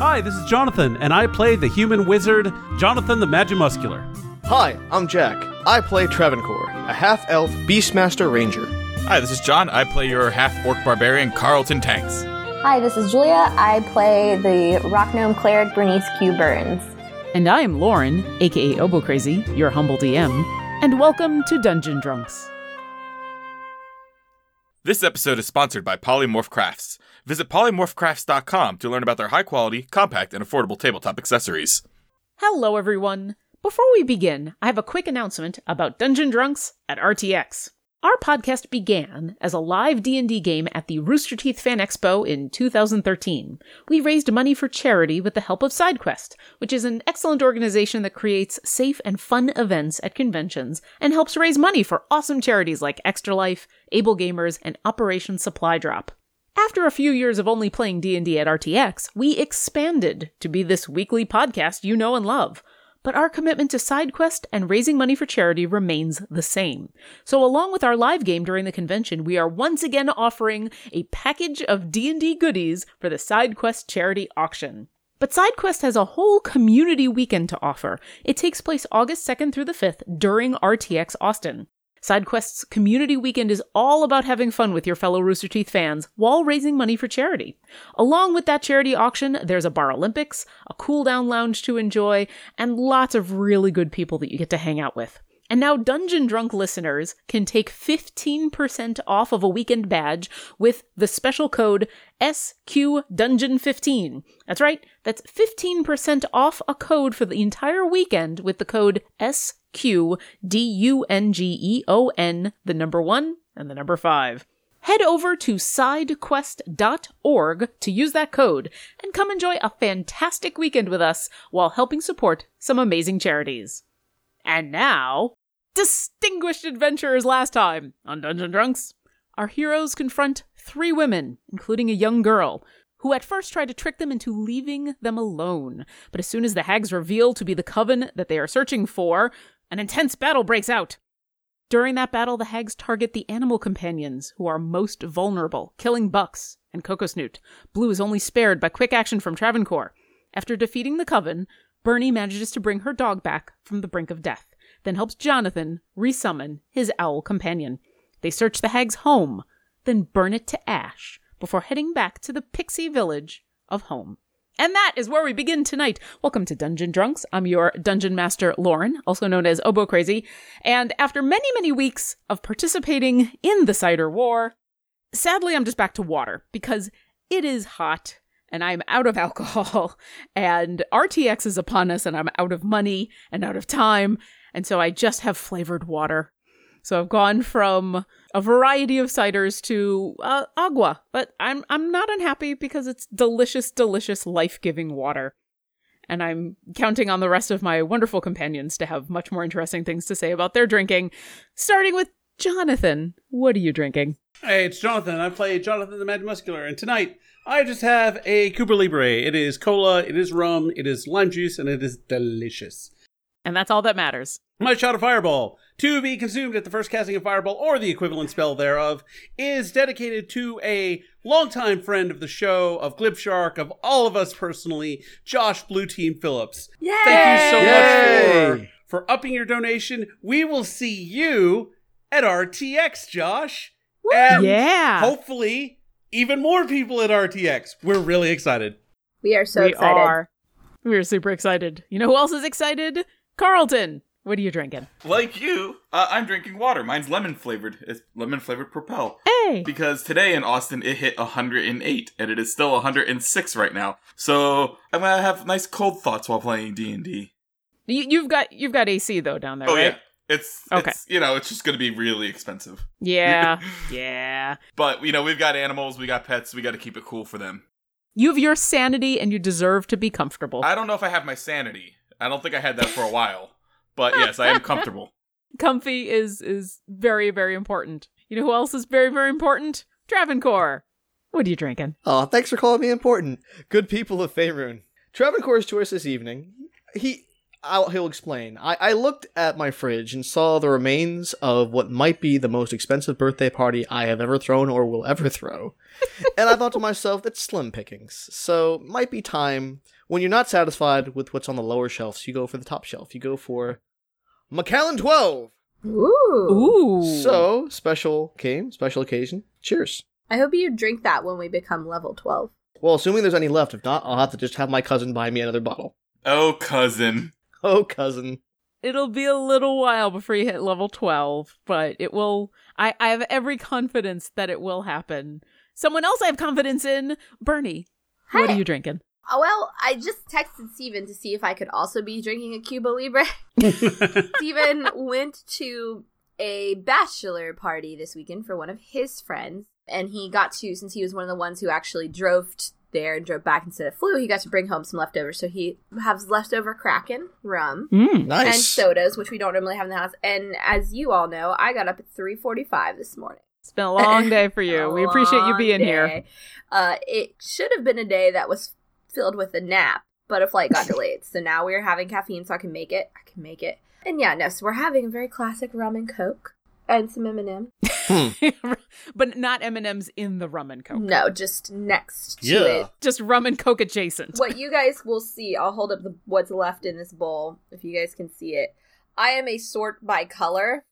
Hi, this is Jonathan, and I play the human wizard, Jonathan the Magimuscular. Hi, I'm Jack. I play Travancore, a half elf Beastmaster Ranger. Hi, this is John. I play your half orc barbarian, Carlton Tanks. Hi, this is Julia. I play the rock gnome cleric Bernice Q. Burns. And I am Lauren, aka Obo Crazy, your humble DM, and welcome to Dungeon Drunks. This episode is sponsored by Polymorph Crafts. Visit polymorphcrafts.com to learn about their high quality, compact, and affordable tabletop accessories. Hello, everyone. Before we begin, I have a quick announcement about Dungeon Drunks at RTX. Our podcast began as a live D&D game at the Rooster Teeth Fan Expo in 2013. We raised money for charity with the help of SideQuest, which is an excellent organization that creates safe and fun events at conventions and helps raise money for awesome charities like Extra Life, Able Gamers, and Operation Supply Drop. After a few years of only playing D&D at RTX, we expanded to be this weekly podcast you know and love but our commitment to SideQuest and raising money for charity remains the same. So along with our live game during the convention, we are once again offering a package of D&D goodies for the SideQuest charity auction. But SideQuest has a whole community weekend to offer. It takes place August 2nd through the 5th during RTX Austin. SideQuest's community weekend is all about having fun with your fellow Rooster Teeth fans while raising money for charity. Along with that charity auction, there's a bar Olympics, a cool down lounge to enjoy, and lots of really good people that you get to hang out with. And now Dungeon Drunk listeners can take 15% off of a weekend badge with the special code SQDungeon15. That's right, that's 15% off a code for the entire weekend with the code SQDungeon, the number 1 and the number 5. Head over to sidequest.org to use that code and come enjoy a fantastic weekend with us while helping support some amazing charities. And now, distinguished adventurers last time on Dungeon Drunks. Our heroes confront three women, including a young girl, who at first try to trick them into leaving them alone. But as soon as the hags reveal to be the coven that they are searching for, an intense battle breaks out. During that battle, the hags target the animal companions who are most vulnerable, killing Bucks and Coco Snoot. Blue is only spared by quick action from Travancore. After defeating the coven, Bernie manages to bring her dog back from the brink of death, then helps Jonathan resummon his owl companion. They search the hag's home, then burn it to ash before heading back to the pixie village of home. And that is where we begin tonight. Welcome to Dungeon Drunks. I'm your dungeon master, Lauren, also known as Obo Crazy. And after many, many weeks of participating in the Cider War, sadly, I'm just back to water because it is hot and I'm out of alcohol and RTX is upon us and I'm out of money and out of time. And so I just have flavored water. So I've gone from a variety of ciders to uh, agua, but I'm I'm not unhappy because it's delicious, delicious, life-giving water. And I'm counting on the rest of my wonderful companions to have much more interesting things to say about their drinking, starting with Jonathan. What are you drinking? Hey, it's Jonathan. I play Jonathan the Mad Muscular, and tonight I just have a Cuba Libre. It is cola, it is rum, it is lime juice, and it is delicious. And that's all that matters. My shot of Fireball, to be consumed at the first casting of Fireball or the equivalent spell thereof, is dedicated to a longtime friend of the show, of Glib Shark, of all of us personally, Josh Blue Team Phillips. Yay! Thank you so Yay! much for, for upping your donation. We will see you at RTX, Josh. And Yeah. hopefully, even more people at RTX. We're really excited. We are so we excited. are. We're super excited. You know who else is excited? Carlton. What are you drinking? Like you, uh, I'm drinking water. Mine's lemon flavored. It's lemon flavored Propel. Hey. Because today in Austin it hit 108, and it is still 106 right now. So I'm gonna have nice cold thoughts while playing D and D. You, you've got you've got AC though down there, Oh right? yeah, it's Okay. It's, you know, it's just gonna be really expensive. Yeah. yeah. But you know, we've got animals, we got pets, we got to keep it cool for them. You have your sanity and you deserve to be comfortable. I don't know if I have my sanity. I don't think I had that for a while. But yes, I am comfortable. Comfy is is very very important. You know who else is very very important? Travancore. What are you drinking? Oh, thanks for calling me important. Good people of Faerun. Travancore's choice this evening. He I'll, he'll explain. I, I looked at my fridge and saw the remains of what might be the most expensive birthday party I have ever thrown or will ever throw. and I thought to myself, that's slim pickings. So, might be time, when you're not satisfied with what's on the lower shelves, you go for the top shelf. You go for Macallan 12! Ooh. Ooh. So, special game, special occasion. Cheers. I hope you drink that when we become level 12. Well, assuming there's any left. If not, I'll have to just have my cousin buy me another bottle. Oh, cousin. Oh, cousin. It'll be a little while before you hit level 12, but it will. I, I have every confidence that it will happen. Someone else I have confidence in, Bernie. What are you drinking? Oh, well, I just texted Steven to see if I could also be drinking a Cuba Libre. Steven went to a bachelor party this weekend for one of his friends, and he got to, since he was one of the ones who actually drove t- there and drove back instead of flew, he got to bring home some leftovers. So he has leftover Kraken rum Mm. Nice. and sodas, which we don't normally have in the house. And as you all know, I got up at 3.45 this morning. It's been a long day for you. We appreciate you long being here. Uh, it should have been a day that was filled with a nap, but a flight got delayed. So now we're having caffeine, so I can make it. I can make it. And yeah, no, so we're having a very classic rum and coke and some M&M. but not M&Ms in the rum and coke. No, just next to Yeah. it. Just rum and coke adjacent. What you guys will see, I'll hold up the what's left in this bowl if you guys can see it. I am a sort by color.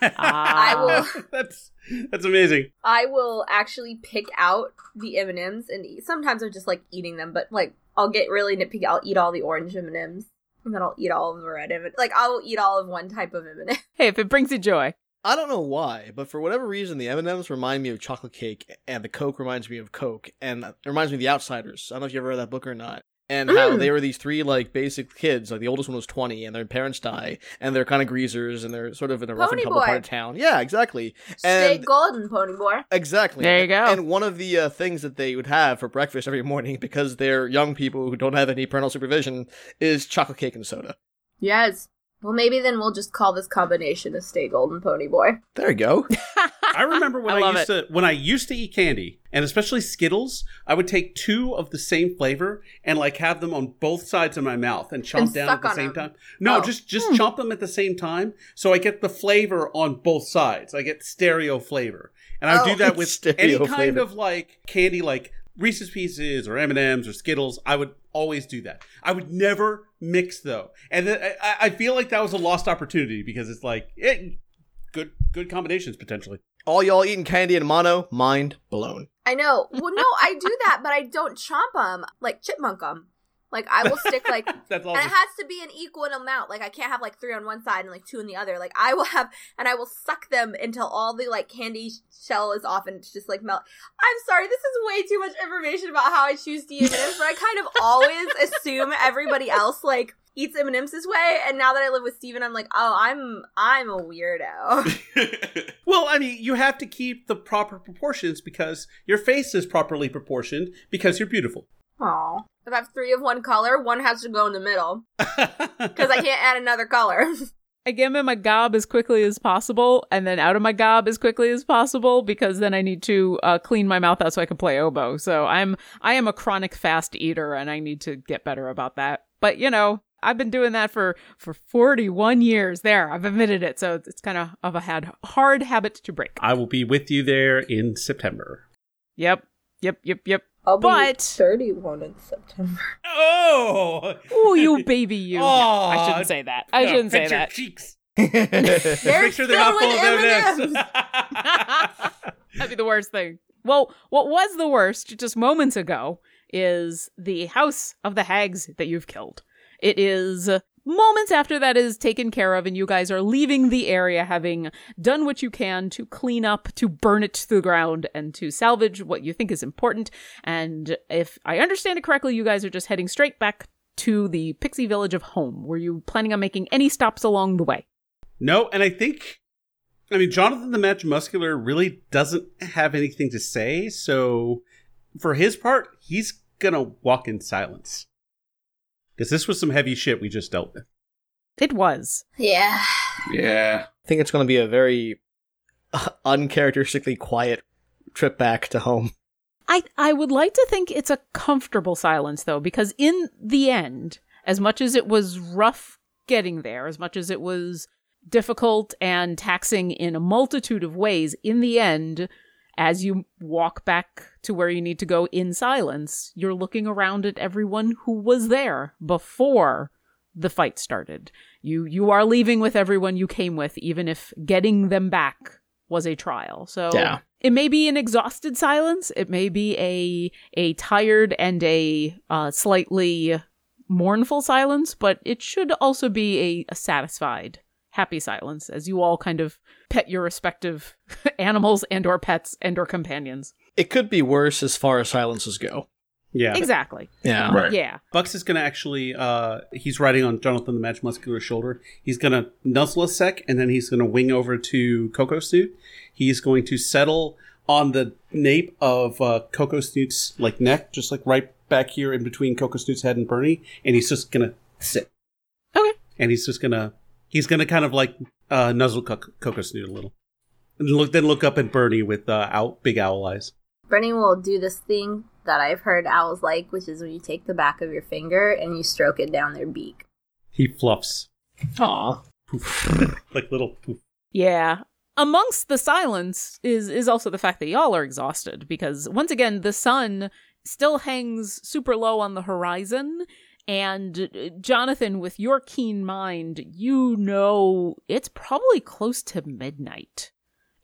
Ah. I will that's that's amazing. I will actually pick out the M and M's and eat. sometimes I'm just like eating them, but like I'll get really nitpicky. I'll eat all the orange M and M's, and then I'll eat all of the red M Ms. Like I'll eat all of one type of M and M. Hey, if it brings you joy. I don't know why, but for whatever reason, the M and M's remind me of chocolate cake, and the Coke reminds me of Coke, and it reminds me of The Outsiders. I don't know if you ever read that book or not. And how Mm. they were these three like basic kids. Like the oldest one was twenty, and their parents die, and they're kind of greasers, and they're sort of in a rough and tumble boy. part of town. Yeah, exactly. Stay And golden, pony boy. exactly. There you go. And one of the uh, things that they would have for breakfast every morning, because they're young people who don't have any parental supervision, is chocolate cake and soda. Yes. Well, maybe then we'll just call this combination a stay golden pony boy. There you go. I remember when I I, love used to when I used to eat candy, and especially Skittles, I would take two of the same flavor and like have them on both sides of my mouth and chomp And down at the same them. time. No, Oh. just just hmm. chomp them at the same time, so I get the flavor on both sides. I get stereo flavor, and I Oh. do that with Stereo any kind flavor. of like candy, like Reese's Pieces or M and M's or Skittles. I would always do that. I would never mix though, and th- I, I feel like that was a lost opportunity because it's like it, good good combinations potentially. All y'all eating candy and mono, mind blown. I know. Well, no, I do that, but I don't chomp them like chipmunk them. Like I will stick like That's And it has to be an equal amount. Like I can't have like three on one side and like two on the other. Like I will have, and I will suck them until all the like candy shell is off and it's just like melt. I'm sorry, this is way too much information about how I choose to eat M&Ms, but I kind of always assume everybody else like eats M&Ms this way. And now that I live with Steven, I'm like, oh, I'm I'm a weirdo. Well, I mean, you have to keep the proper proportions because your face is properly proportioned because you're beautiful. Aw. If I have three of one color, one has to go in the middle because I can't add another color. I get in my gob as quickly as possible, and then out of my gob as quickly as possible because then I need to uh, clean my mouth out so I can play oboe. So I'm I am a chronic fast eater, and I need to get better about that. But you know, I've been doing that for for 41 years. There, I've admitted it. So it's kind of of a had hard habit to break. I will be with you there in September. Yep, yep, yep, yep. I'll be But- 31 in September. Oh, Oh, you baby, you! Aw. I shouldn't say that. I shouldn't say your that. cheeks. They're Make sure they're not filled full of with M&Ms. That'd be the worst thing. Well, what was the worst just moments ago is the house of the hags that you've killed. It is moments after that is taken care of, and you guys are leaving the area having done what you can to clean up, to burn it to the ground, and to salvage what you think is important. And if I understand it correctly, you guys are just heading straight back to the pixie village of home. Were you planning on making any stops along the way? no, and I think, I mean, Jonathan the Match Muscular really doesn't have anything to say. So for his part, he's gonna walk in silence because this was some heavy shit we just dealt with. It was. Yeah. yeah. I think it's going to be a very uh, uncharacteristically quiet trip back to home. I I would like to think it's a comfortable silence though, because in the end, as much as it was rough getting there, as much as it was difficult and taxing in a multitude of ways, in the end, as you walk back to where you need to go in silence, you're looking around at everyone who was there before the fight started. You you are leaving with everyone you came with, even if getting them back was a trial. So Yeah. it may be an exhausted silence. It may be a a tired and a uh, slightly mournful silence, but it should also be a, a satisfied, happy silence as you all kind of pet your respective animals and or pets and or companions. It could be worse as far as silences go. Yeah. Exactly. Yeah. Right. Yeah. Bucks is going to actually, uh, he's riding on Jonathan the Match Muscular's shoulder. He's going to nuzzle a sec, and then he's going to wing over to Coco Snoot. He's going to settle on the nape of uh, Coco Snoot's like neck, just like right back here in between Coco Snoot's head and Bernie, and he's just going to sit. Okay. And he's just going to, he's going to kind of like uh, nuzzle Co- Coco Snoot a little. And look, then look up at Bernie with uh, out, big owl eyes. Bernie will do this thing that I've heard owls like, which is when you take the back of your finger and you stroke it down their beak. He fluffs. Aw. Poof. like little poof. Yeah. Amongst the silence is is also the fact that y'all are exhausted because once again the sun still hangs super low on the horizon and uh, Jonathan with your keen mind you know it's probably close to midnight.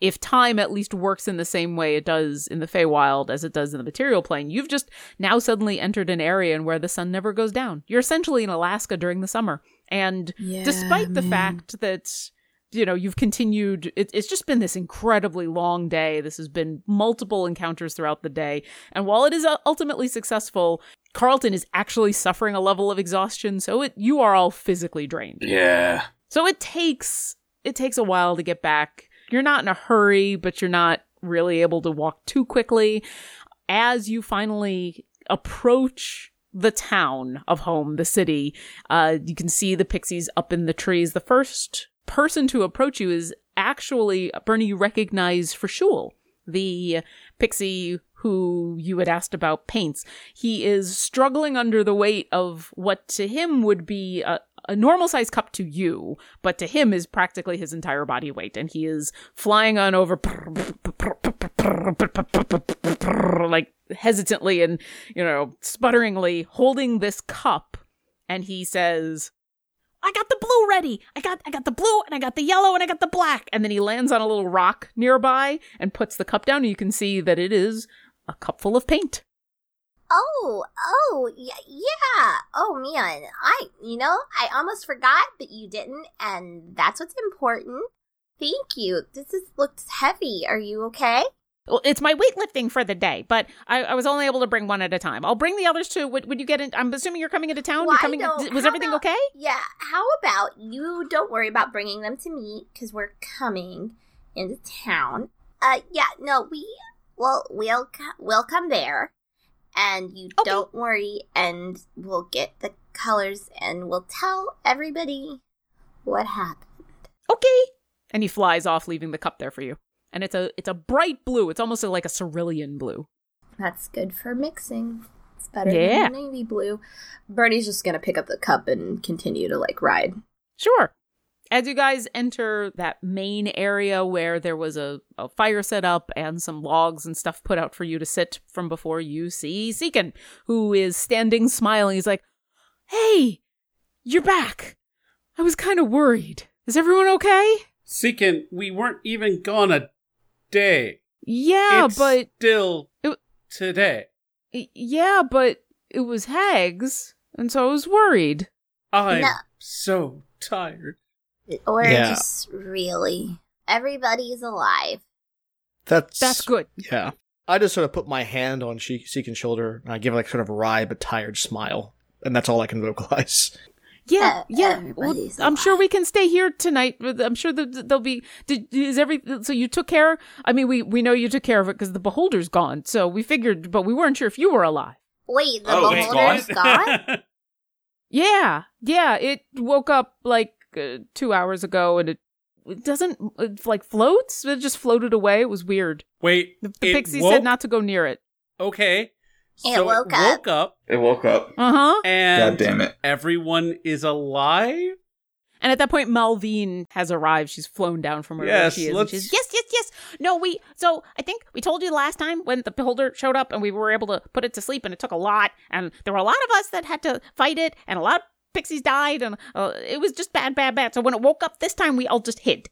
If time at least works in the same way it does in the Feywild as it does in the material plane, you've just now suddenly entered an area in where the sun never goes down. You're essentially in Alaska during the summer. And despite the fact that you know you've continued it, it's just been this incredibly long day this has been multiple encounters throughout the day and while it is uh, ultimately successful carlton is actually suffering a level of exhaustion so it you are all physically drained Yeah. so it takes it takes a while to get back you're not in a hurry but you're not really able to walk too quickly as you finally approach the town of home, the city, uh, you can see the pixies up in the trees. The first person to approach you is actually Bernie. You recognize for Shul, the pixie who you had asked about paints. He is struggling under the weight of what to him would be a, a normal size cup to you, but to him is practically his entire body weight, and he is flying on over like hesitantly and you know sputteringly holding this cup and he says I got the blue ready. I got I got the blue and I got the yellow and I got the black. And then he lands on a little rock nearby and puts the cup down and you can see that it is a cup full of paint. Oh, oh, yeah, yeah. Oh man, I, you know, I almost forgot, but you didn't, and that's what's important. Thank you. This is looks heavy. Are you okay? Well, it's my weightlifting for the day, but I, I was only able to bring one at a time. I'll bring the others too. Would, would you get in? I'm assuming you're coming into town. Well, you're coming. don't- was everything about- okay? Yeah. How about you? Don't worry about bringing them to me because we're coming into town. Uh, yeah. No, we. Well, we'll we'll come there, and you Okay. don't worry, and we'll get the colors, and we'll tell everybody what happened. Okay. And he flies off, leaving the cup there for you. And it's a it's a bright blue. It's almost like a cerulean blue. That's good for mixing. It's better Yeah. than navy blue. Bernie's just gonna pick up the cup and continue to like ride. Sure. As you guys enter that main area where there was a, a fire set up and some logs and stuff put out for you to sit from before you see Seekin, who is standing smiling. He's like, Hey, you're back. I was kind of worried. Is everyone okay? Seekin, we weren't even gone a day. Yeah, it's but still it- today. yeah, but it was hags, and so I was worried. I'm No. so tired. Or Yeah. just really, everybody's alive. That's That's good. Yeah. I just sort of put my hand on she- Seekin's shoulder and I give like sort of a wry but tired smile. And that's all I can vocalize. Yeah, Uh, yeah. Well, I'm sure we can stay here tonight. I'm sure that there'll be. Did is every? So you took care. I mean, we we know you took care of it because the beholder's gone. So we figured, but we weren't sure if you were alive. Wait, the Oh, beholder's gone? Yeah, yeah. It woke up like uh, two hours ago, and it it doesn't it, like floats. It just floated away. It was weird. Wait, The, the it pixie woke? said not to go near it. Okay. It so woke it woke up It woke up. Uh huh. and God damn it. everyone is alive? And at that point, Malvine has arrived. She's flown down from wherever Yes, she is. and she's yes, yes, yes. No, we. So I think we told you last time when the beholder showed up, and we were able to put it to sleep, and it took a lot, and there were a lot of us that had to fight it, and a lot of pixies died, and uh, it was just bad, bad, bad. So when it woke up this time, we all just hid.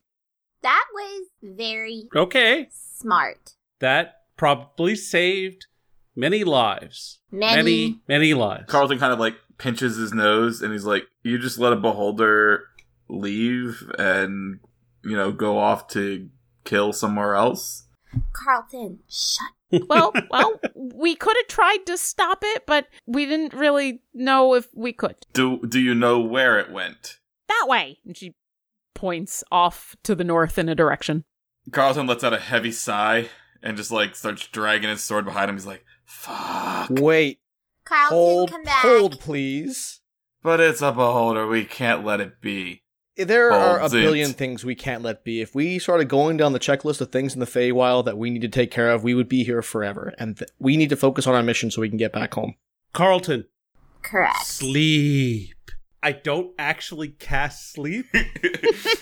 That was very Okay. smart. That probably saved many lives. Many. Many, many lives. Carlton kind of like pinches his nose and he's like, "You just let a beholder leave and you know go off to kill somewhere else." Carlton, shut. Well, well, we could have tried to stop it, but we didn't really know if we could. Do do you know where it went? That way, and she points off to the north in a direction. Carlton lets out a heavy sigh and just like starts dragging his sword behind him. He's like, "Fuck!" Wait, Carlton, hold, come back. hold, please. But it's a beholder. We can't let it be. There are a Holds it. billion things we can't let be. If we started going down the checklist of things in the Feywild that we need to take care of, we would be here forever. And th- we need to focus on our mission so we can get back home. Carlton, Correct. sleep. I don't actually cast sleep,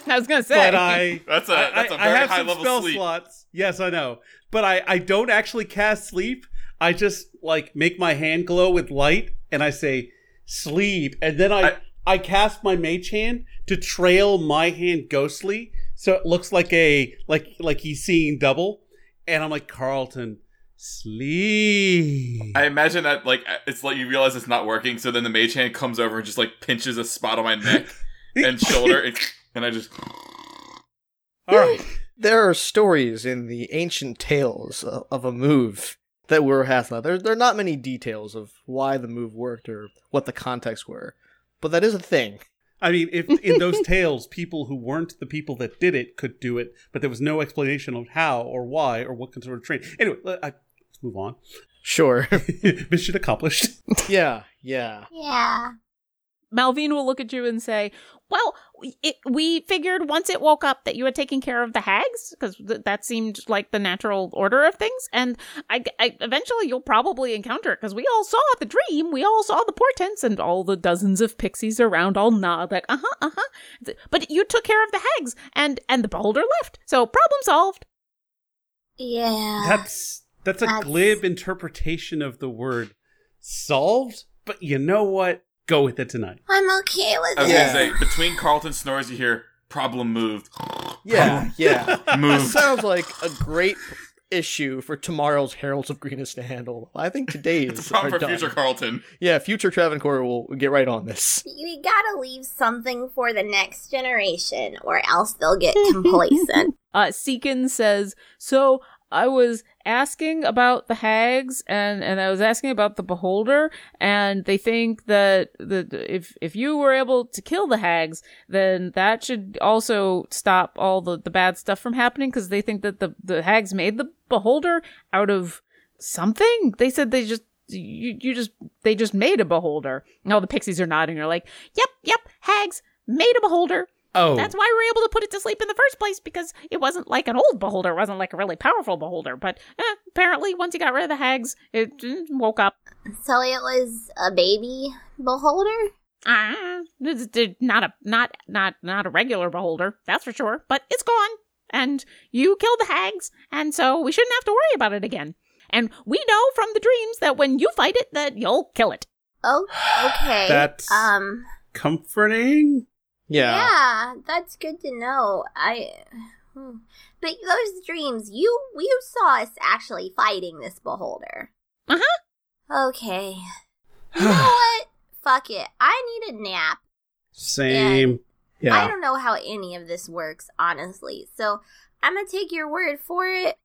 I was gonna say, but I That's a I- that's a I- I very have high some level spell sleep. slots. Yes, I know, but I I don't actually cast sleep. I just like make my hand glow with light, and I say sleep, and then I I- I, cast my mage hand to trail my hand ghostly, so it looks like a like like he's seeing double, and I'm like Carlton, sleep. I imagine that like it's like you realize it's not working, so then the mage hand comes over and just like pinches a spot on my neck and shoulder, and, and I just All right. There are stories in the ancient tales of, of a move that were Hathla. There, there are not many details of why the move worked or what the context were, but that is a thing. I mean, if in those tales, people who weren't the people that did it could do it, but there was no explanation of how or why or what sort of training. Anyway, let- I, let's move on. Sure. Mission accomplished. yeah, yeah. Yeah. Malvine will look at you and say, "Well, it, we figured once it woke up that you had taken care of the hags because th- that seemed like the natural order of things, and I, I eventually you'll probably encounter it because we all saw the dream, we all saw the portents, and all the dozens of pixies around all nod like, uh huh, uh huh. But you took care of the hags, and and the beholder left, so problem solved. Yeah. That's that's a That's- glib interpretation of the word solved, but you know what? Go with it tonight. I'm okay with I was it. Yeah. gonna say between Carlton snores you hear problem moved. Yeah, yeah. That Moved. sounds like a great issue for tomorrow's Heralds of Greenest to handle. I think today's It's a problem are for done. future Carlton. Yeah, future Travancore will get right on this. We gotta leave something for the next generation, or else they'll get complacent. Uh, Seekin says, so I was asking about the hags and, and I was asking about the beholder and they think that the, if, if you were able to kill the hags, then that should also stop all the, the bad stuff from happening because they think that the, the hags made the beholder out of something. They said they just, you, you just, they just made a beholder. And all the pixies are nodding. They're like, yep, yep, hags made a beholder. Oh, That's why we were able to put it to sleep in the first place because it wasn't like an old beholder, it wasn't like a really powerful beholder. But eh, apparently, once you got rid of the hags, it mm, woke up. so it was a baby beholder? Ah, it's, it's not a not not not a regular beholder, that's for sure. But it's gone, and you killed the hags, and so we shouldn't have to worry about it again. And we know from the dreams that when you fight it, that you'll kill it. Oh, okay. That's- um. comforting. Yeah. Yeah, that's good to know. I. hmm. But those dreams, you you saw us actually fighting this beholder. Uh-huh. Okay. You know what? Fuck it. I need a nap. Same. I Yeah. don't know how any of this works, honestly. So I'm gonna take your word for it.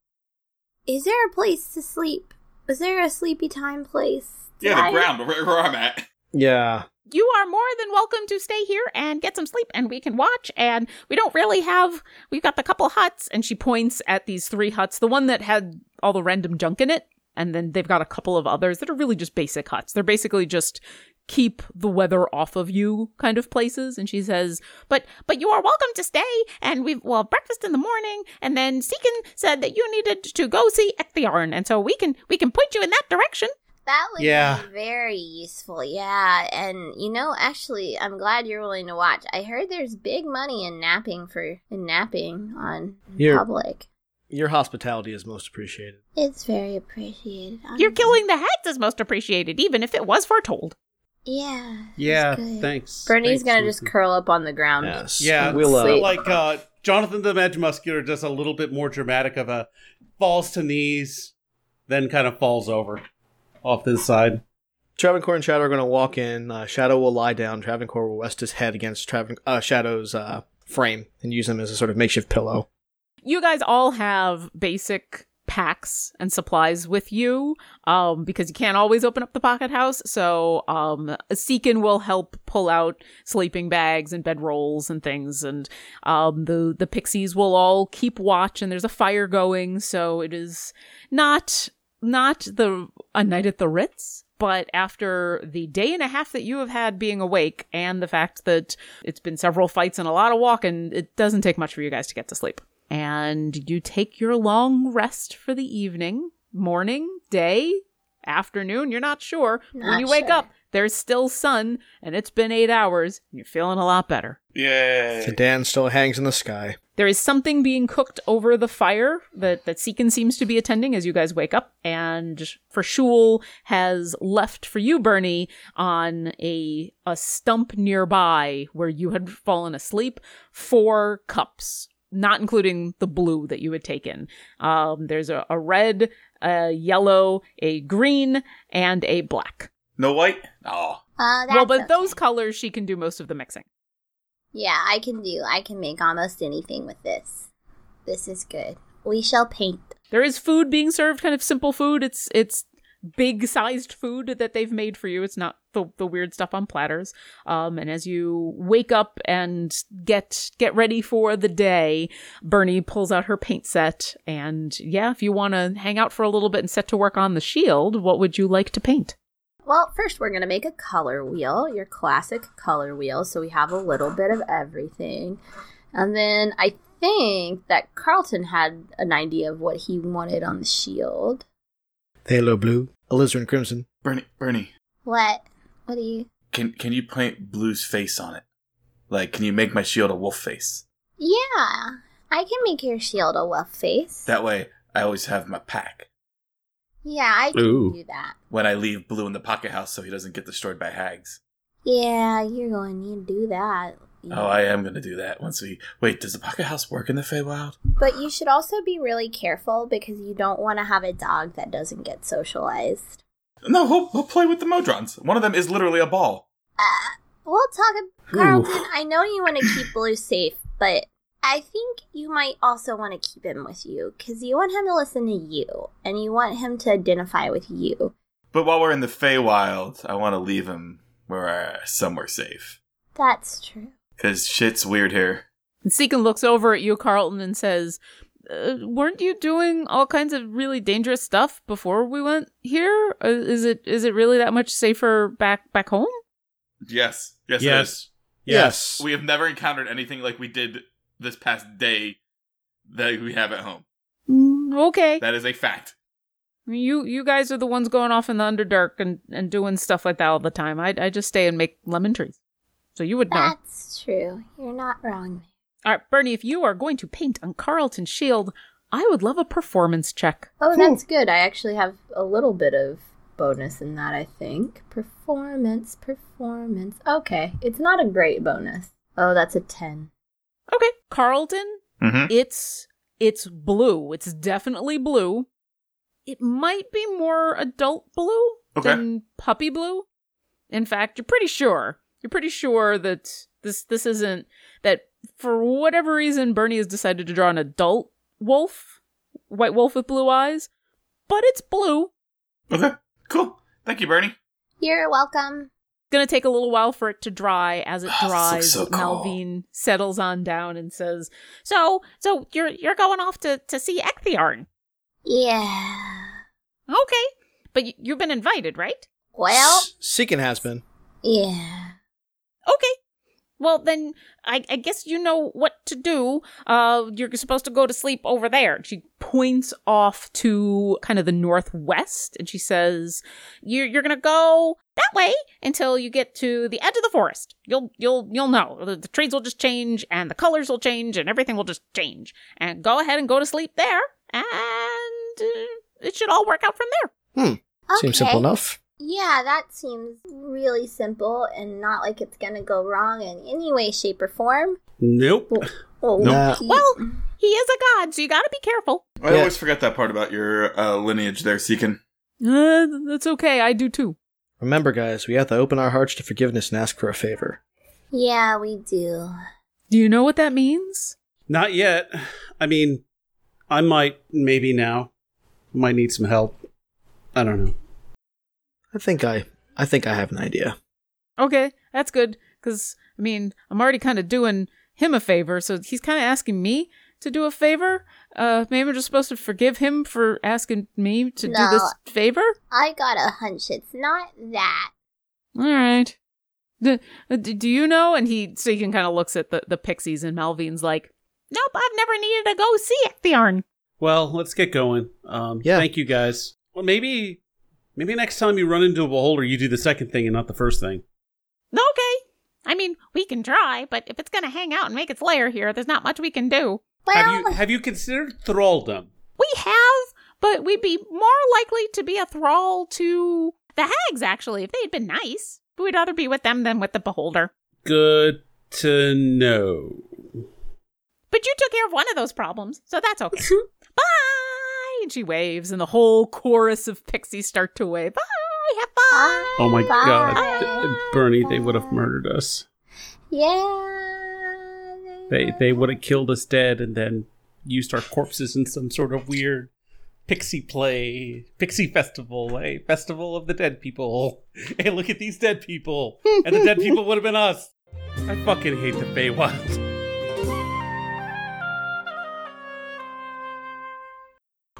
Is there a place to sleep? Is there a sleepy time place? Did Yeah, the I- ground where, where I'm at. Yeah. You are more than welcome to stay here and get some sleep and we can watch and we don't really have we've got the couple huts. And she points at these three huts the one that had all the random junk in it and then they've got a couple of others that are really just basic huts. They're basically just keep the weather off of you kind of places and she says but but you are welcome to stay and we've well breakfast in the morning and then Seekin said that you needed to go see Ecthearn and so we can we can point you in that direction That would Yeah. be very useful. Yeah, and you know, actually, I'm glad you're willing to watch. I heard there's big money in napping for in napping on Here. public. Your hospitality is most appreciated. It's very appreciated. Your honestly. killing the hats is most appreciated, even if it was foretold. Yeah. Yeah, good. thanks. Bernie's Thanks, gonna just curl up on the ground. Yes. Yeah, We'll, uh, like uh, Jonathan the Mad Muscular does a little bit more dramatic of a falls to knees, then kind of falls over off to the side. Travancore and Shadow are going to walk in. Uh, Shadow will lie down. Travancore will rest his head against Travan- uh, Shadow's uh, frame and use him as a sort of makeshift pillow. You guys all have basic packs and supplies with you um, because you can't always open up the pocket house. So um, Seekin will help pull out sleeping bags and bedrolls and things, and um, the the pixies will all keep watch. And there's a fire going, so it is not not the a night at the Ritz. But after the day and a half that you have had being awake, and the fact that it's been several fights and a lot of walking, it doesn't take much for you guys to get to sleep and you take your long rest for the evening, morning, day, afternoon, you're not sure. But when Not you wake sure. up, there's still sun and it's been 8 hours. And you're feeling a lot better. Yay! Sedan still hangs in the sky. There is something being cooked over the fire that that Seekin seems to be attending as you guys wake up, and for Shul has left for you, Bernie, on a a stump nearby where you had fallen asleep. Four cups, not including the blue that you had taken. Um, there's a, a red, a yellow, a green, and a black. No white? Oh. Uh, well, but okay. those colors she can do most of the mixing. Yeah, I can do. I can make almost anything with this. This is good. We shall paint. There is food being served, kind of simple food. It's it's big sized food that they've made for you. It's not the, the weird stuff on platters. Um, and as you wake up and get get ready for the day, Bernie pulls out her paint set. And yeah, if you want to hang out for a little bit and set to work on the shield, what would you like to paint? Well, first we're gonna make a color wheel, your classic color wheel, so we have a little bit of everything. And then I think that Carlton had an idea of what he wanted on the shield. Phthalo blue, alizarin crimson. Bernie, Bernie, What? What do you? can can you paint Blue's face on it? Like, can you make my shield a wolf face? Yeah, I can make your shield a wolf face. That way, I always have my pack yeah, I can Ooh. do that. when I leave Blue in the pocket house so he doesn't get destroyed by hags. Yeah, you're going to need to do that. Oh, I am gonna do that once we wait. Does the pocket house work in the Feywild? But you should also be really careful because you don't want to have a dog that doesn't get socialized. No, he'll, he'll play with the Modrons. One of them is literally a ball. Uh, we'll talk. Carlton, I know you want to keep Blue safe, but I think you might also want to keep him with you because you want him to listen to you and you want him to identify with you. But while we're in the Feywild, I want to leave him where uh, somewhere safe. That's true. Cause shit's weird here. And Seekin looks over at you, Carlton, and says, uh, "Weren't you doing all kinds of really dangerous stuff before we went here? Uh, is it is it really that much safer back back home?" Yes, yes, it Yes. Yes. We have never encountered anything like we did this past day that we have at home. Mm, okay, That is a fact. you you guys are the ones going off in the underdark and and doing stuff like that all the time. I I just stay and make lemon trees, so you would know. That's true. You're not wrong. All right, Bernie, if you are going to paint on Carlton's shield, I would love a performance check. Oh, that's good. I actually have a little bit of bonus in that, I think. Performance, performance. Okay, it's not a great bonus. Oh, that's a 10. Okay, Carlton, Mm-hmm. it's it's blue. It's definitely blue. It might be more adult blue Okay. than puppy blue. In fact, you're pretty sure. You're pretty sure that this this isn't that for whatever reason Bernie has decided to draw an adult wolf, white wolf with blue eyes, but it's blue. Okay, cool. Thank you, Bernie. You're welcome. Gonna take a little while for it to dry. As it this looks dries, so cool. Malvine settles on down and says, "So, so you're you're going off to to see Ecthearn, Yeah. okay? But y- you've been invited, right? Well, Seekin has been. yeah. Okay. Well, then I, I guess you know what to do. Uh, you're supposed to go to sleep over there. She points off to kind of the northwest, and she says, "You're you're gonna go that way until you get to the edge of the forest. You'll you'll you'll know the, the trees will just change, and the colors will change, and everything will just change. And go ahead and go to sleep there, and uh, it should all work out from there." Hmm. Seems simple enough. Yeah, that seems really simple and not like it's gonna go wrong in any way, shape, or form. Nope. Oh, Nah. Pete. Well, he is a god, so you got to be careful. I Yeah. always forget that part about your uh, lineage there, Seekin. Uh, that's okay. I do too. Remember, guys, we have to open our hearts to forgiveness and ask for a favor. yeah, we do. Do you know what that means? Not yet. I mean, I might, maybe now. Might need some help. I don't know. I think I, I think I have an idea. Okay, that's good. Because, I mean, I'm already kind of doing him a favor, so he's kind of asking me to do a favor. Uh, maybe I'm just supposed to forgive him for asking me to do this favor? I got a hunch it's not that. All right. D- uh, do you know? And he, so he can kind of looks at the, the pixies, and Malvine's like, Nope, I've never needed to go see Ecthorn. Well, let's get going. Um, Yeah. Thank you, guys. Well, maybe, maybe next time you run into a beholder, you do the second thing and not the first thing. Okay. I mean, we can try, but if it's going to hang out and make its lair here, there's not much we can do. Well, Have you have you considered thralldom? We have, but we'd be more likely to be a thrall to the hags, actually, if they'd been nice. But we'd rather be with them than with the beholder. Good to know. But you took care of one of those problems, so that's okay. Bye! And she waves, and the whole chorus of pixies start to wave. Bye! Have fun! Oh my Bye. god, Th- Bernie, they would have murdered us. yeah. They they would have killed us dead and then used our corpses in some sort of weird pixie play, pixie festival, a festival of the dead people. Hey, look at these dead people, and the dead people would have been us. I fucking hate the Feywild.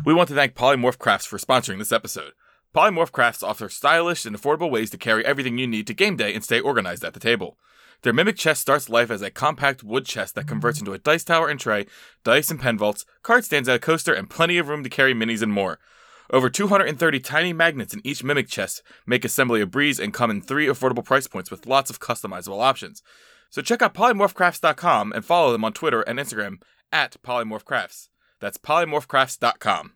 We want to thank Polymorph Crafts for sponsoring this episode. Polymorph Crafts offers stylish and affordable ways to carry everything you need to game day and stay organized at the table. Their Mimic chest starts life as a compact wood chest that converts into a dice tower and tray, dice and pen vaults, card stands at a coaster, and plenty of room to carry minis and more. Over 230 tiny magnets in each Mimic chest make assembly a breeze and come in three affordable price points with lots of customizable options. So check out polymorphcrafts.com and follow them on Twitter and Instagram at polymorphcrafts. That's polymorphcrafts.com.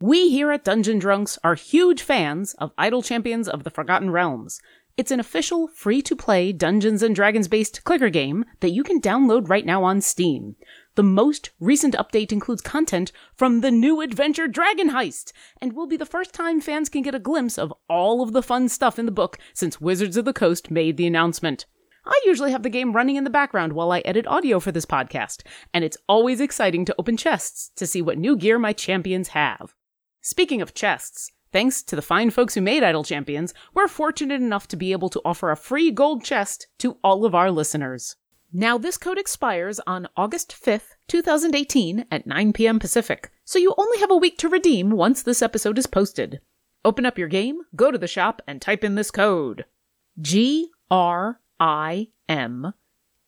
We here at Dungeon Drunks are huge fans of Idle Champions of the Forgotten Realms. It's an official, free to play Dungeons and Dragons based clicker game that you can download right now on Steam. The most recent update includes content from the new adventure Dragon Heist, and will be the first time fans can get a glimpse of all of the fun stuff in the book since Wizards of the Coast made the announcement. I usually have the game running in the background while I edit audio for this podcast, and it's always exciting to open chests to see what new gear my champions have. Speaking of chests, thanks to the fine folks who made Idle Champions, we're fortunate enough to be able to offer a free gold chest to all of our listeners. Now, this code expires on August 5th, 2018 at 9 p.m. Pacific, so you only have a week to redeem once this episode is posted. Open up your game, go to the shop, and type in this code G R I M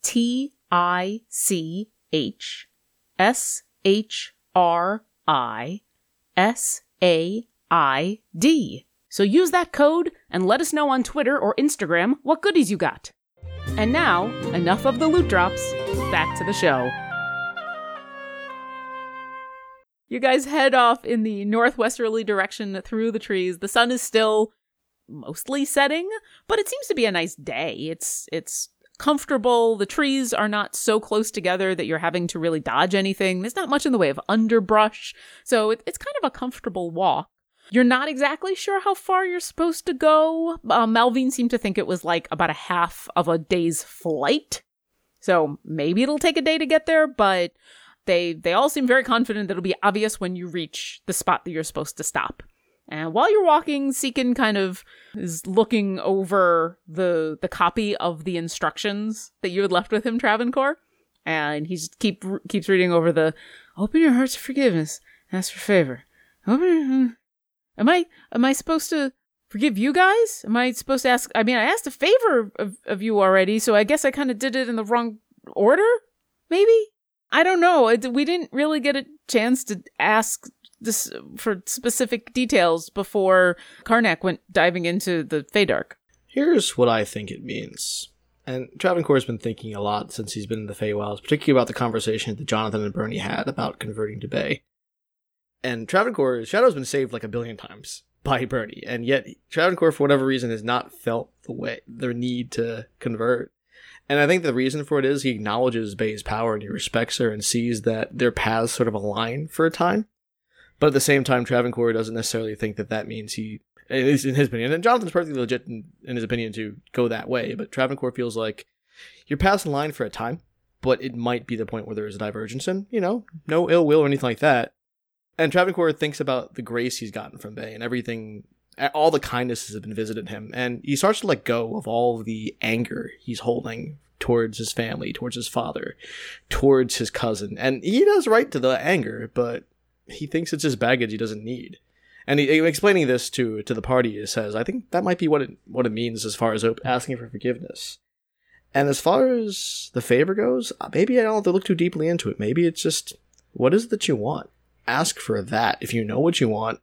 T I C H S H R I S A I D. So use that code and let us know on Twitter or Instagram what goodies you got. And now, enough of the loot drops. Back to the show. You guys head off in the northwesterly direction through the trees. The sun is still mostly setting, but it seems to be a nice day. It's it's comfortable. The trees are not so close together that you're having to really dodge anything. There's not much in the way of underbrush, so it, it's kind of a comfortable walk. You're not exactly sure how far you're supposed to go. Uh, seemed to think it was like about a half of a day's flight. So maybe it'll take a day to get there, but they they all seem very confident that it'll be obvious when you reach the spot that you're supposed to stop. And while you're walking, Seekin kind of is looking over the the copy of the instructions that you had left with him, Travancore, and he just keep keeps reading over the "Open your hearts to forgiveness, ask for favor." Open. Am I am I supposed to forgive you guys? Am I supposed to ask? I mean, I asked a favor of, of you already, so I guess I kind of did it in the wrong order. Maybe I don't know. We didn't really get a chance to ask this for specific details before Karnak went diving into the Feydark. Here's what I think it means. And Travancore has been thinking a lot since he's been in the Feywilds, particularly about the conversation that Jonathan and Bernie had about converting to Bay. And Travancore, Shadow's been saved like a billion times by Bernie, and yet Travancore, for whatever reason, has not felt the way, their need to convert. And I think the reason for it is he acknowledges Bay's power and he respects her and sees that their paths sort of align for a time. But at the same time, Travancore doesn't necessarily think that that means he, at least in his opinion, and Jonathan's perfectly legit in, in his opinion to go that way, but Travancore feels like you're passing line for a time, but it might be the point where there is a divergence, and, you know, no ill will or anything like that. And Travancore thinks about the grace he's gotten from Bay and everything, all the kindnesses have been visited him, and he starts to let go of all the anger he's holding towards his family, towards his father, towards his cousin, and he does right to the anger, but he thinks it's his baggage he doesn't need. And he, explaining this to to the party, he says, "I think that might be what it what it means as far as asking for forgiveness." And as far as the favor goes, uh, maybe I don't have to look too deeply into it. Maybe it's just what is it that you want? Ask for that. If you know what you want,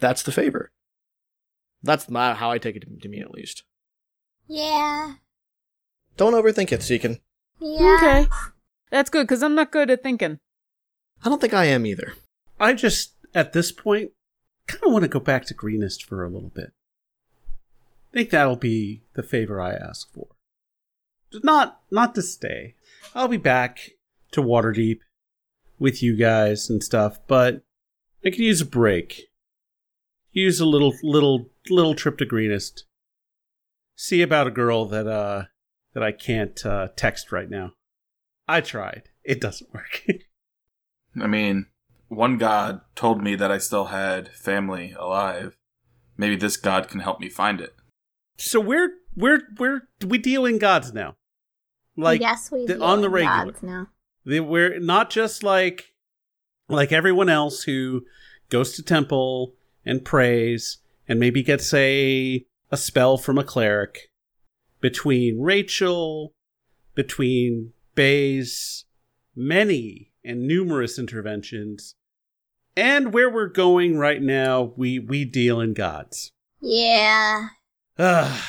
that's the favor. That's my, how I take it to me, at least. Yeah. Don't overthink it, Seekin. Yeah. Okay, that's good because I'm not good at thinking. I don't think I am either. I just, at this point, kind of want to go back to Greenest for a little bit. I think that'll be the favor I ask for. Not, not to stay. I'll be back to Waterdeep with you guys and stuff, but I could use a break. Use a little, little, little trip to Greenest. See about a girl that, uh, that I can't uh, text right now. I tried. It doesn't work. I mean, one god told me that I still had family alive. Maybe this god can help me find it. so we're we're we're we deal in gods now. Like yes, we the- on the in regular. gods now. They, we're not just like like everyone else who goes to temple and prays and maybe gets a a spell from a cleric. Between Rachel, between Bay's many and numerous interventions, and where we're going right now, we we deal in gods. Yeah.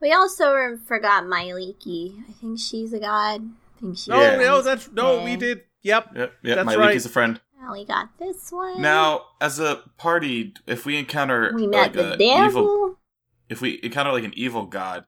We also forgot Myliki. I think she's a god. I think she. No, Yeah. no, that's no. We did. Yep. Yep, yep. That's my right. leak is a friend. Well, we got this one. Now, as a party, if we encounter we met like the devil. evil, if we encounter like an evil god,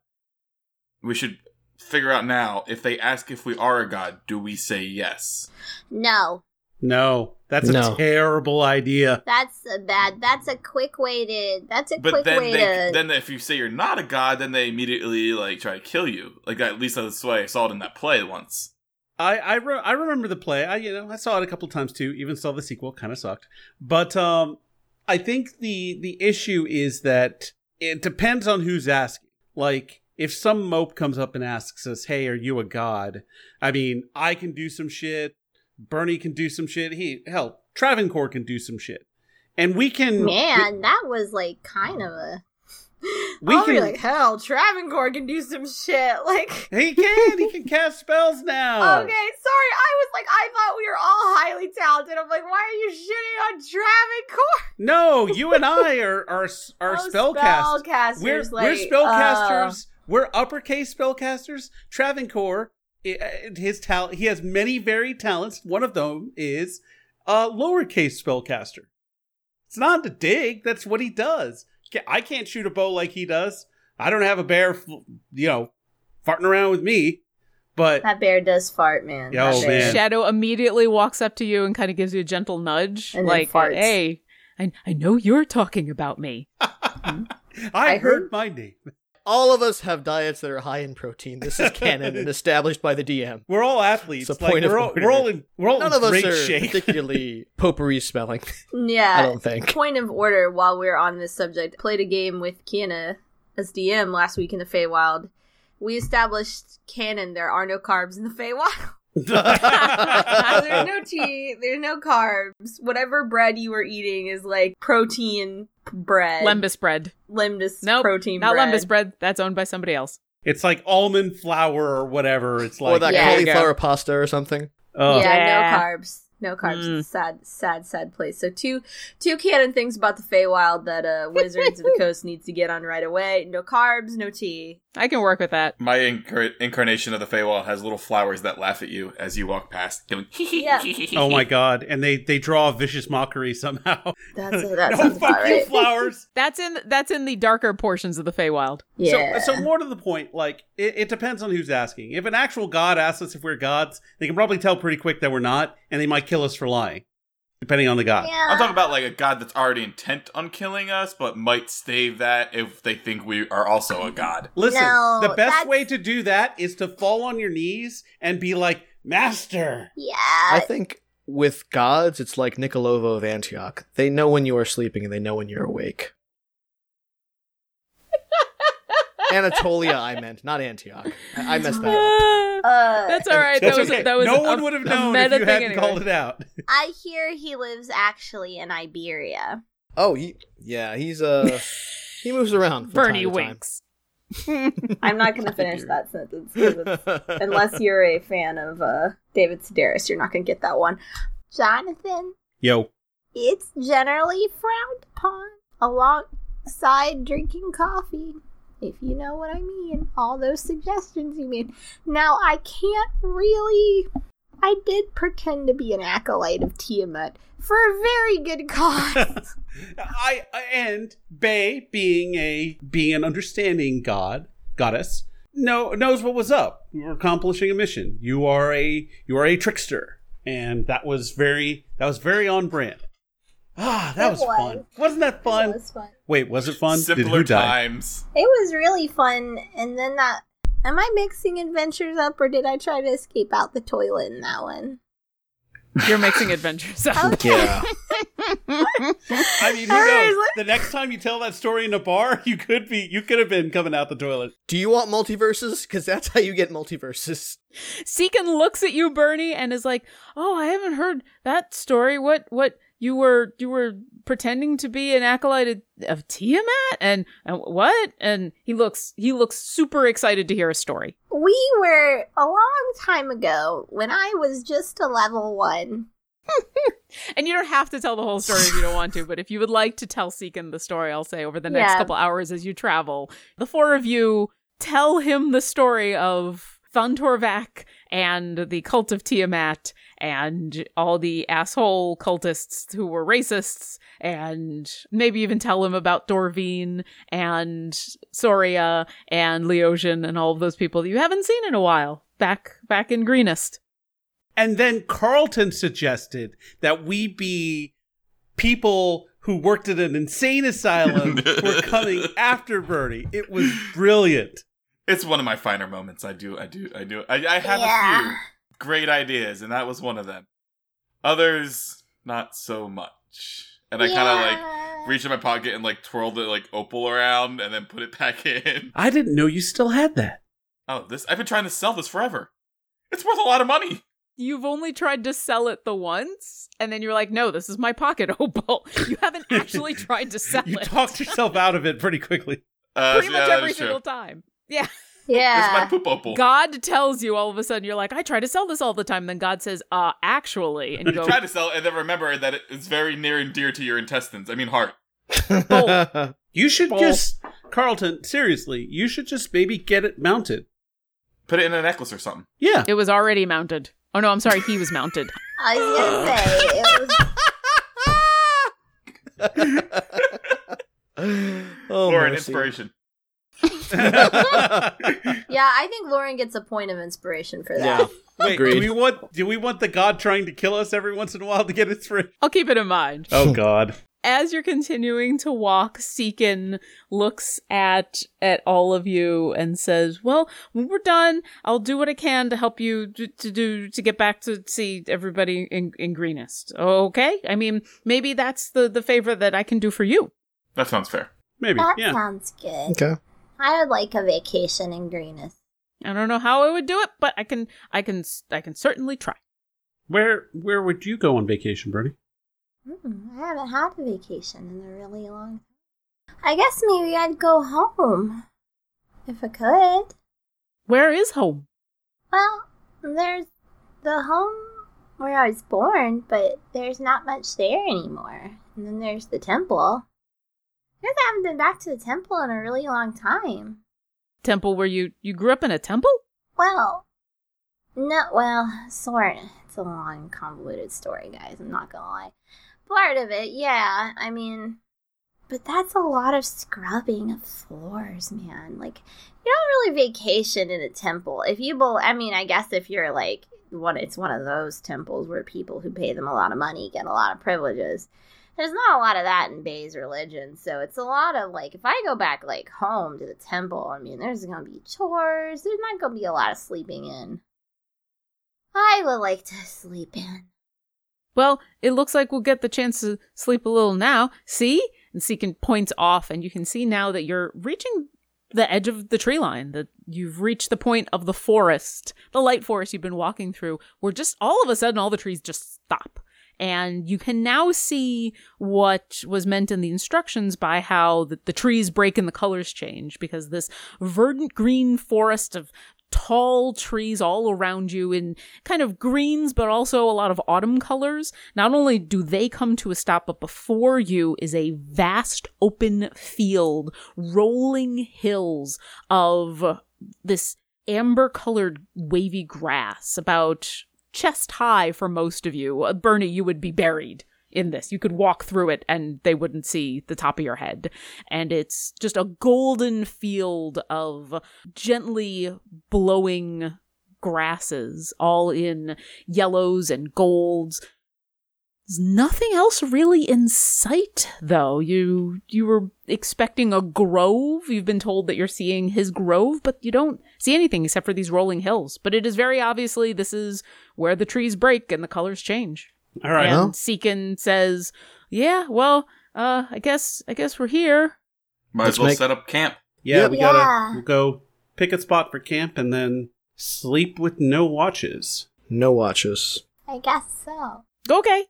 we should figure out now if they ask if we are a god, do we say yes? No, No, that's a terrible idea. that's a bad. That's a quick way to. That's a But quick then way they, to. then if you say you're not a god, then they immediately like try to kill you. Like at least that's the way I saw it in that play once. I I, re- I remember the play. I you know I saw it a couple times too. Even saw the sequel. Kind of sucked. But um, I think the the issue is that it depends on who's asking. Like if some mope comes up and asks us, "Hey, are you a god?" I mean, I can do some shit. Bernie can do some shit. He hell, Travancore can do some shit, and we can. Man, that was like kind of a. We I'll be can- like, hell, Travancore can do some shit. Like, He can. He can cast spells now. okay, sorry, I was like, I thought we were all highly talented. I'm like, why are you shitting on Travancore? No, you and I are are are Oh, spellcasters. spellcasters, We're like, we're spellcasters. we're uppercase spellcasters. Travancore, uh, his talent. He has many varied talents. One of them is a lowercase spellcaster. It's not a dig. That's what he does. I can't shoot a bow like he does. I don't have a bear, you know, farting around with me. But That bear does fart, man. Yo, That man. Shadow immediately walks up to you and kind of gives you a gentle nudge, And like, uh, farts. "Hey, I, I know you're talking about me." Mm-hmm. I, I heard heard- my name. All of us have diets that are high in protein. This is canon and established by the DM. We're all athletes. It's a Like, point of we're, all, order. we're all in we're all None in of us are shape. particularly potpourri smelling. Yeah. I don't think. Point of order while we're on this subject. Played a game with Kiana as DM last week in the Feywild. We established canon there are no carbs in the Feywild. there's no tea, there's no carbs. Whatever bread you were eating is like protein bread. Lembas bread. Limbus Nope, protein Not bread. lembas bread. That's owned by somebody else. It's like almond flour or whatever. It's like or that Yeah. cauliflower pasta or something. Ugh. Yeah, Yeah. no carbs. No carbs. Mm. Sad, sad, sad place. So two two canon things about the Feywild that uh, Wizards of the Coast needs to get on right away. No carbs, no tea. I can work with that. My incar- incarnation of the Feywild has little flowers that laugh at you as you walk past. Going, Yeah. Oh my god! And they they draw a vicious mockery somehow. That's that no, oh, fuck about you, right. flowers. That's in that's in the darker portions of the Feywild. Yeah. So, so more to the point, like it, it depends on who's asking. If an actual god asks us if we're gods, they can probably tell pretty quick that we're not, and they might kill us for lying, depending on the god. Yeah. I'm talking about like a god that's already intent on killing us, but might stave that if they think we are also a god. Listen, No, the best that's- way to do that is to fall on your knees and be like, "Master." Yeah. I think with gods, it's like Nicolovo of Antioch. They know when you are sleeping and they know when you're awake. Anatolia, I meant, not Antioch. I, I messed that up. uh, That's all right. That's that was okay. that was no a- one would have known if meta you thing hadn't anyway. called it out. I hear he lives actually in Iberia. Oh, he, yeah, he's uh, he moves around. From Bernie time to time. winks. I'm not going to finish that sentence unless you're a fan of uh, David Sedaris. You're not going to get that one. Jonathan, Yo, it's generally frowned upon alongside drinking coffee. If you know what I mean. All those suggestions you made. Now, I can't really. I did pretend to be an acolyte of Tiamat for a very good cause. I and Bay, being a being an understanding god goddess, know knows what was up. You were accomplishing a mission. You are a you are a trickster, and that was very that was very on brand. Ah, that was, was. fun. Wasn't that fun? Was fun. Wait, was it fun? Did Simpler who die? times. It was really fun, and then that. Am I mixing adventures up, or did I try to escape out the toilet in that one? You're mixing adventures up. Yeah. I mean, who Alright, knows? The next time you tell that story in a bar, you could be you could have been coming out the toilet. Do you want multiverses? Because that's how you get multiverses. Seekin looks at you, Bernie, and is like, "Oh, I haven't heard that story. What? What? You were you were pretending to be an acolyte of, of Tiamat, and and what?" And he looks he looks super excited to hear a story. We were a long time ago when I was just a level one. And you don't have to tell the whole story if you don't want to, but if you would like to tell Seekin the story, I'll say over the next Yeah. couple hours as you travel, the four of you tell him the story of Thuntorvak and the cult of Tiamat and all the asshole cultists who were racists and maybe even tell him about Dorvine and Soria and Leosian and all of those people that you haven't seen in a while back back in Greenest. And then Carlton suggested that we be people who worked at an insane asylum were coming after Bernie. It was brilliant. It's one of my finer moments. I do, I do, I do. I, I have a few great ideas, and that was one of them. Others, not so much. And I kind of like reached in my pocket and like twirled it like opal around, and then put it back in. I didn't know you still had that. Oh, this! I've been trying to sell this forever. It's worth a lot of money. You've only tried to sell it the once, and then you're like, no, this is my pocket opal. You haven't actually tried to sell You it. You talked yourself out of it pretty quickly. Uh, pretty so much yeah, every single time. Yeah. This is my Yeah. poop opal. God tells you all of a sudden, you're like, I try to sell this all the time. Then God says, uh, actually. And you You go, try to sell it, and then remember that it's very near and dear to your intestines. I mean, heart. Bull. You should Bull. just, Carlton, seriously, you should just maybe get it mounted. Put it in a necklace or something. Yeah. it was already mounted. Oh, no, I'm sorry. He was mounted. I was gonna say it was oh, or an mercy. inspiration. Yeah, I think Lauren gets a point of inspiration for that. Yeah. Wait, do we want do we want the god trying to kill us every once in a while to get inspiration? I'll keep it in mind. Oh god. as you're continuing to walk, Seekin looks at at all of you and says, "Well, when we're done, I'll do what I can to help you to, to do to get back to see everybody in, in Greenest. Okay? I mean, maybe that's the the favor that I can do for you. That sounds fair. Maybe. that Yeah. sounds good. Okay. I would like a vacation in Greenest. I don't know how I would do it, but I can I can I can certainly try. Where where would you go on vacation, Bernie? Hmm, I haven't had a vacation in a really long time. I guess maybe I'd go home. If I could. Where is home? Well, there's the home where I was born, but there's not much there anymore. And then there's the temple. I haven't been back to the temple in a really long time. Temple where you you grew up in a temple? Well, no, well, sort. It's a long, convoluted story, guys. I'm not gonna lie. Part of it, yeah. I mean, but that's a lot of scrubbing of floors, man. Like, you don't really vacation in a temple. If you, bel I mean, I guess if you're like one, it's one of those temples where people who pay them a lot of money get a lot of privileges. There's not a lot of that in Bay's religion, so it's a lot of like if I go back like home to the temple, I mean, there's gonna be chores. There's not gonna be a lot of sleeping in. I would like to sleep in. Well, it looks like we'll get the chance to sleep a little now. See? And Seekin points off, and you can see now that you're reaching the edge of the tree line, that you've reached the point of the forest, the light forest you've been walking through, where just all of a sudden all the trees just stop. And you can now see what was meant in the instructions by how the, the trees break and the colors change, because this verdant green forest of tall trees all around you in kind of greens, but also a lot of autumn colors. Not only do they come to a stop, but before you is a vast open field, rolling hills of this amber colored wavy grass, about chest high for most of you. Uh, Bernie, you would be buried in this. You could walk through it and they wouldn't see the top of your head. And it's just a golden field of gently blowing grasses, all in yellows and golds. There's nothing else really in sight though. You you were expecting a grove. You've been told that you're seeing his grove, but you don't see anything except for these rolling hills. But it is very obviously this is where the trees break and the colors change. All right. And Well. Seekin says, "Yeah, well, uh, I guess I guess we're here." Might Let's as well make- set up camp. Yeah, Yep. we gotta Yeah. we'll go pick a spot for camp and then sleep with no watches. No watches. I guess so. Okay.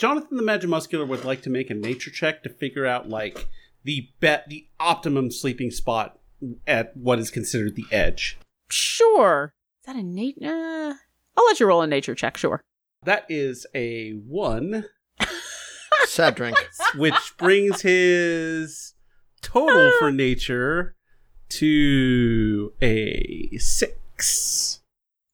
Jonathan the Magimuscular would like to make a nature check to figure out like the bet the optimum sleeping spot at what is considered the edge. Sure. Is that a nat? Uh, I'll let you roll a nature check. Sure. That is a one, Sad drink. which brings his total for nature to a six.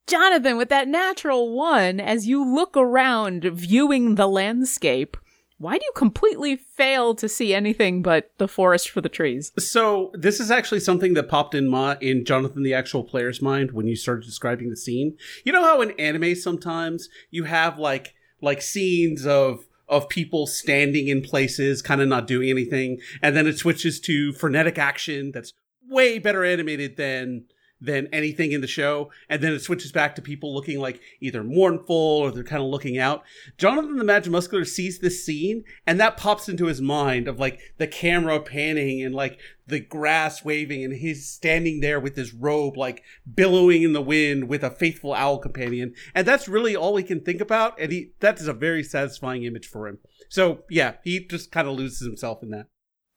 Jonathan, with that natural one, as you look around viewing the landscape, why do you completely fail to see anything but the forest for the trees? So this is actually something that popped in my in Jonathan the actual player's mind when you started describing the scene. You know how in anime sometimes you have like like scenes of of people standing in places, kind of not doing anything, and then it switches to frenetic action that's way better animated than than anything in the show, and then it switches back to people looking like either mournful or they're kind of looking out. Jonathan the Magimuscular sees this scene, and that pops into his mind of like the camera panning and like the grass waving, and he's standing there with his robe like billowing in the wind with a faithful owl companion, and that's really all he can think about, and he that is a very satisfying image for him. So yeah, he just kind of loses himself in that.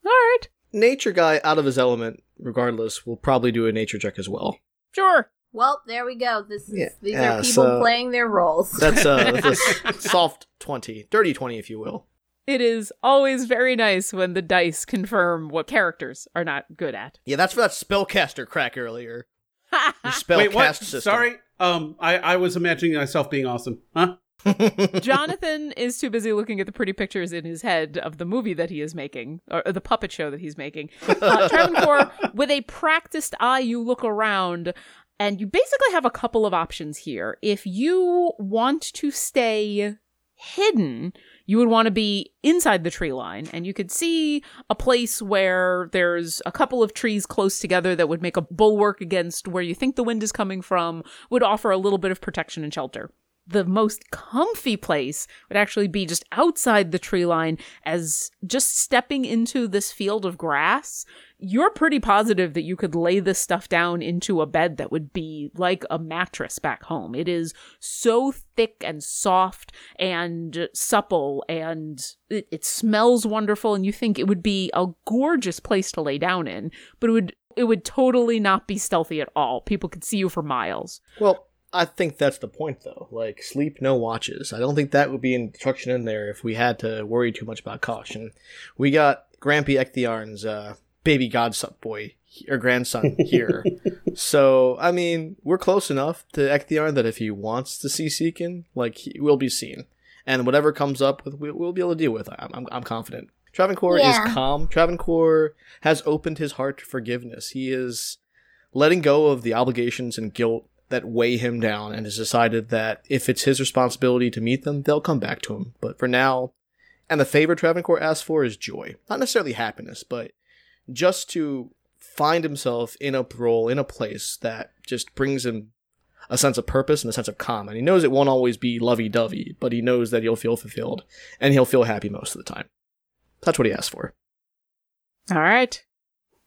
All right. Nature guy out of his element, regardless, we'll probably do a nature check as well. Sure. Well, there we go. This is Yeah, these yeah, are people so- playing their roles. That's uh, that's a soft twenty, dirty twenty, if you will. It is always very nice when the dice confirm what characters are not good at. Yeah, that's for that spellcaster crack earlier. Your spell Wait, what? system. Sorry, um, I I was imagining myself being awesome, huh? Jonathan is too busy looking at the pretty pictures in his head of the movie that he is making, or, the puppet show that he's making. Uh, Travancore, with a practiced eye, you look around, and you basically have a couple of options here. If you want to stay hidden, you would want to be inside the tree line, and you could see a place where there's a couple of trees close together that would make a bulwark against where you think the wind is coming from, would offer a little bit of protection and shelter the most comfy place would actually be just outside the tree line as just stepping into this field of grass you're pretty positive that you could lay this stuff down into a bed that would be like a mattress back home. It is so thick and soft and supple and it, it smells wonderful and you think it would be a gorgeous place to lay down in, but it would it would totally not be stealthy at all. People could see you for miles. Well, I think that's the point, though. Like, sleep, no watches. I don't think that would be instruction in there if we had to worry too much about caution. We got Grampy Ecthiarn's uh, baby godson boy or grandson here. so, I mean, we're close enough to Ecthiarn that if he wants to see Seekin, like, he will be seen. And whatever comes up, with, we'll, we'll be able to deal with. I'm, I'm, I'm confident. Travancore Yeah. is calm. Travancore has opened his heart to forgiveness. He is letting go of the obligations and guilt that weigh him down and has decided that if it's his responsibility to meet them, they'll come back to him. But for now, and the favor Travancore asks for is joy. Not necessarily happiness, but just to find himself in a role, in a place that just brings him a sense of purpose and a sense of calm. And he knows it won't always be lovey dovey, but he knows that he'll feel fulfilled and he'll feel happy most of the time. That's what he asked for. All right.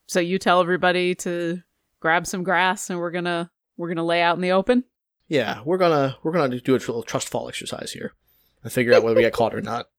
So you tell everybody to grab some grass and we're going to we're going to lay out in the open. Yeah, we're gonna we're gonna do a little trust fall exercise here and figure out whether we get caught or not.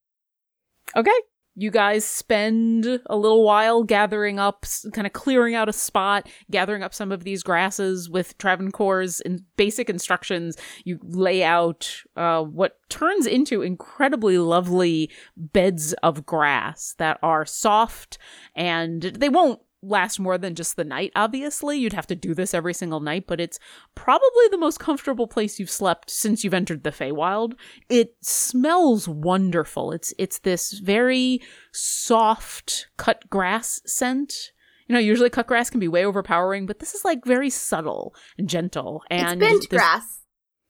Okay. You guys spend a little while gathering up, kind of clearing out a spot, gathering up some of these grasses with Travancore's in basic instructions. You lay out uh, what turns into incredibly lovely beds of grass that are soft and they won't last more than just the night, obviously. You'd have to do this every single night, but it's probably the most comfortable place you've slept since you've entered the Feywild. It smells wonderful. It's it's this very soft cut grass scent. You know, usually cut grass can be way overpowering, but this is like very subtle and gentle. And it's there's- grass.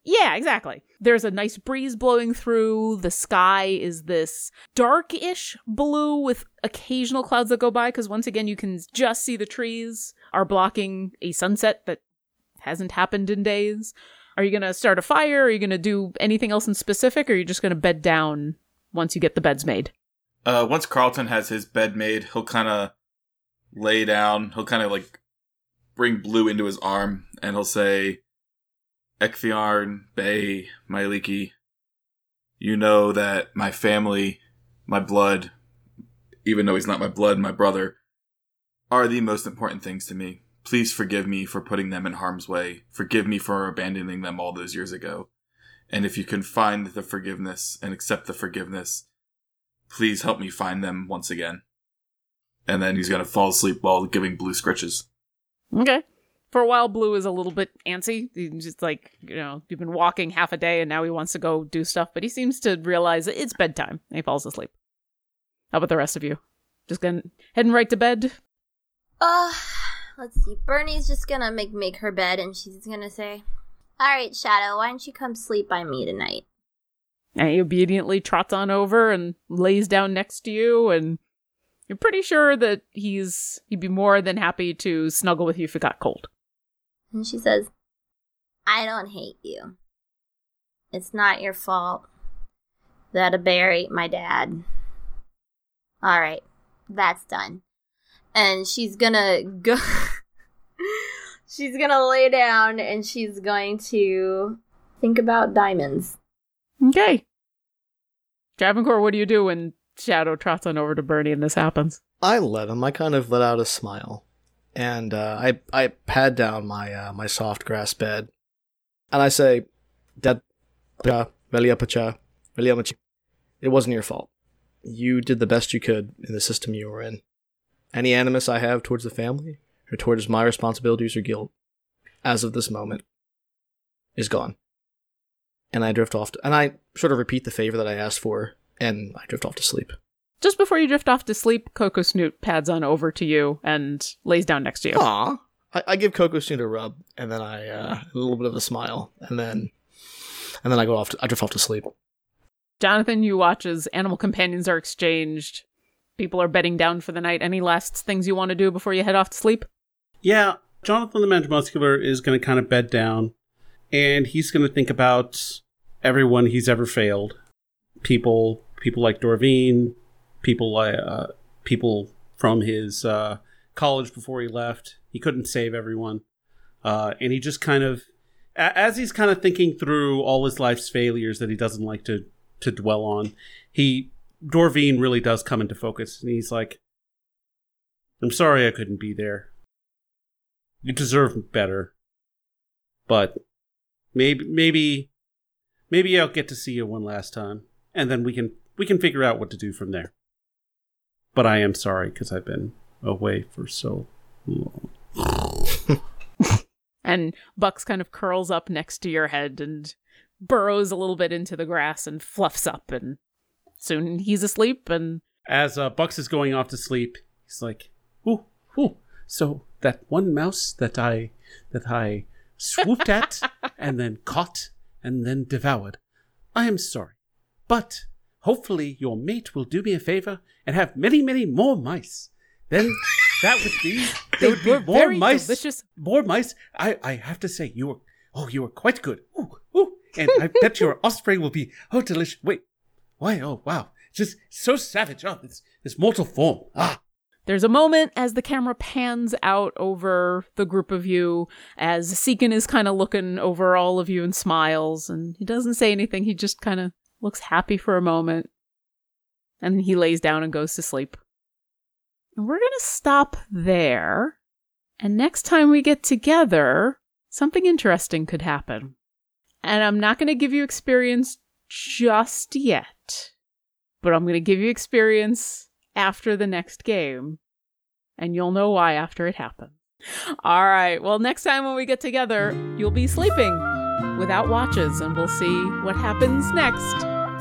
Yeah, exactly. There's a nice breeze blowing through. The sky is this darkish blue with occasional clouds that go by because once again you can just see the trees are blocking a sunset that hasn't happened in days. Are you going to start a fire? Are you going to do anything else in specific or are you just going to bed down once you get the beds made? Uh, once Carlton has his bed made, he'll kind of lay down. He'll kind of like bring Blue into his arm, and he'll say, "Ekthiarn, Bay, Myliki, you know that my family, my blood, even though he's not my blood, my brother, are the most important things to me. Please forgive me for putting them in harm's way. Forgive me for abandoning them all those years ago. And if you can find the forgiveness and accept the forgiveness." please help me find them once again. And then he's gonna fall asleep while giving blue scritches. Okay. For a while, Blue is a little bit antsy. He's just like, you know, you've been walking half a day and now he wants to go do stuff, but he seems to realize that it's bedtime and he falls asleep. How about the rest of you? Just gonna heading right to bed? Uh, let's see. Bernie's just gonna make make her bed, and she's gonna say, "All right, Shadow, why don't you come sleep by me tonight?" And he obediently trots on over and lays down next to you, and you're pretty sure that he's he'd be more than happy to snuggle with you if it got cold. And she says, "I don't hate you. It's not your fault that a bear ate my dad." All right, that's done. And she's gonna go. she's gonna lay down, and she's going to think about diamonds. Okay. Travancore, what do you do when Shadow trots on over to Bernie and this happens? I let him. I kind of let out a smile, and uh, I I pad down my uh, my soft grass bed, and I say, "Dad. It wasn't your fault. You did the best you could in the system you were in. Any animus I have towards the family or towards my responsibilities or guilt, as of this moment, is gone." And I drift off, to, and I sort of repeat the favor that I asked for, and I drift off to sleep. Just before you drift off to sleep, Coco Snoot pads on over to you and lays down next to you. Aw. I, I give Coco Snoot a rub, and then I uh, a little bit of a smile, and then and then I go off. To, I drift off to sleep. Jonathan, you watch as animal companions are exchanged. People are bedding down for the night. Any last things you want to do before you head off to sleep? Yeah, Jonathan the Muscular is going to kind of bed down, and he's going to think about everyone he's ever failed. People, people like Dorvine, people uh, people from his uh, college before he left. He couldn't save everyone. Uh, and he just kind of, as he's kind of thinking through all his life's failures that he doesn't like to, to dwell on, he, Dorvine really does come into focus. And he's like, I'm sorry I couldn't be there. You deserve better. But maybe, maybe, maybe I'll get to see you one last time. And then we can, we can figure out what to do from there. But I am sorry because I've been away for so long. And Bucks kind of curls up next to your head and burrows a little bit into the grass and fluffs up. And soon he's asleep. And As uh, Bucks is going off to sleep, he's like, "Ooh, ooh." So that one mouse that I that I swooped at and then caught and then devoured. I am sorry, but hopefully your mate will do me a favor and have many, many more mice. Then that would be there would be more very mice. delicious. More mice. I I have to say you were oh you were quite good. Ooh, ooh. And I bet your offspring will be oh delicious. Wait, why? Oh wow, just so savage. Oh, this this mortal form. Ah. There's a moment as the camera pans out over the group of you, as Seekin is kind of looking over all of you and smiles, and he doesn't say anything. He just kind of looks happy for a moment. And then he lays down and goes to sleep. And we're going to stop there. And next time we get together, something interesting could happen. And I'm not going to give you experience just yet, but I'm going to give you experience after the next game. And you'll know why after it happens. All right. Well, next time when we get together, you'll be sleeping without watches, and we'll see what happens next.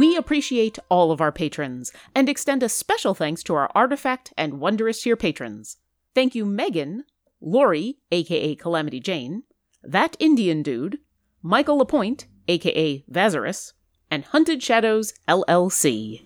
We appreciate all of our patrons and extend a special thanks to our Artifact and Wondrous Tier patrons. Thank you, Megan, Lori, aka Calamity Jane, That Indian Dude, Michael Lapointe, aka Vazarus, and Hunted Shadows LLC.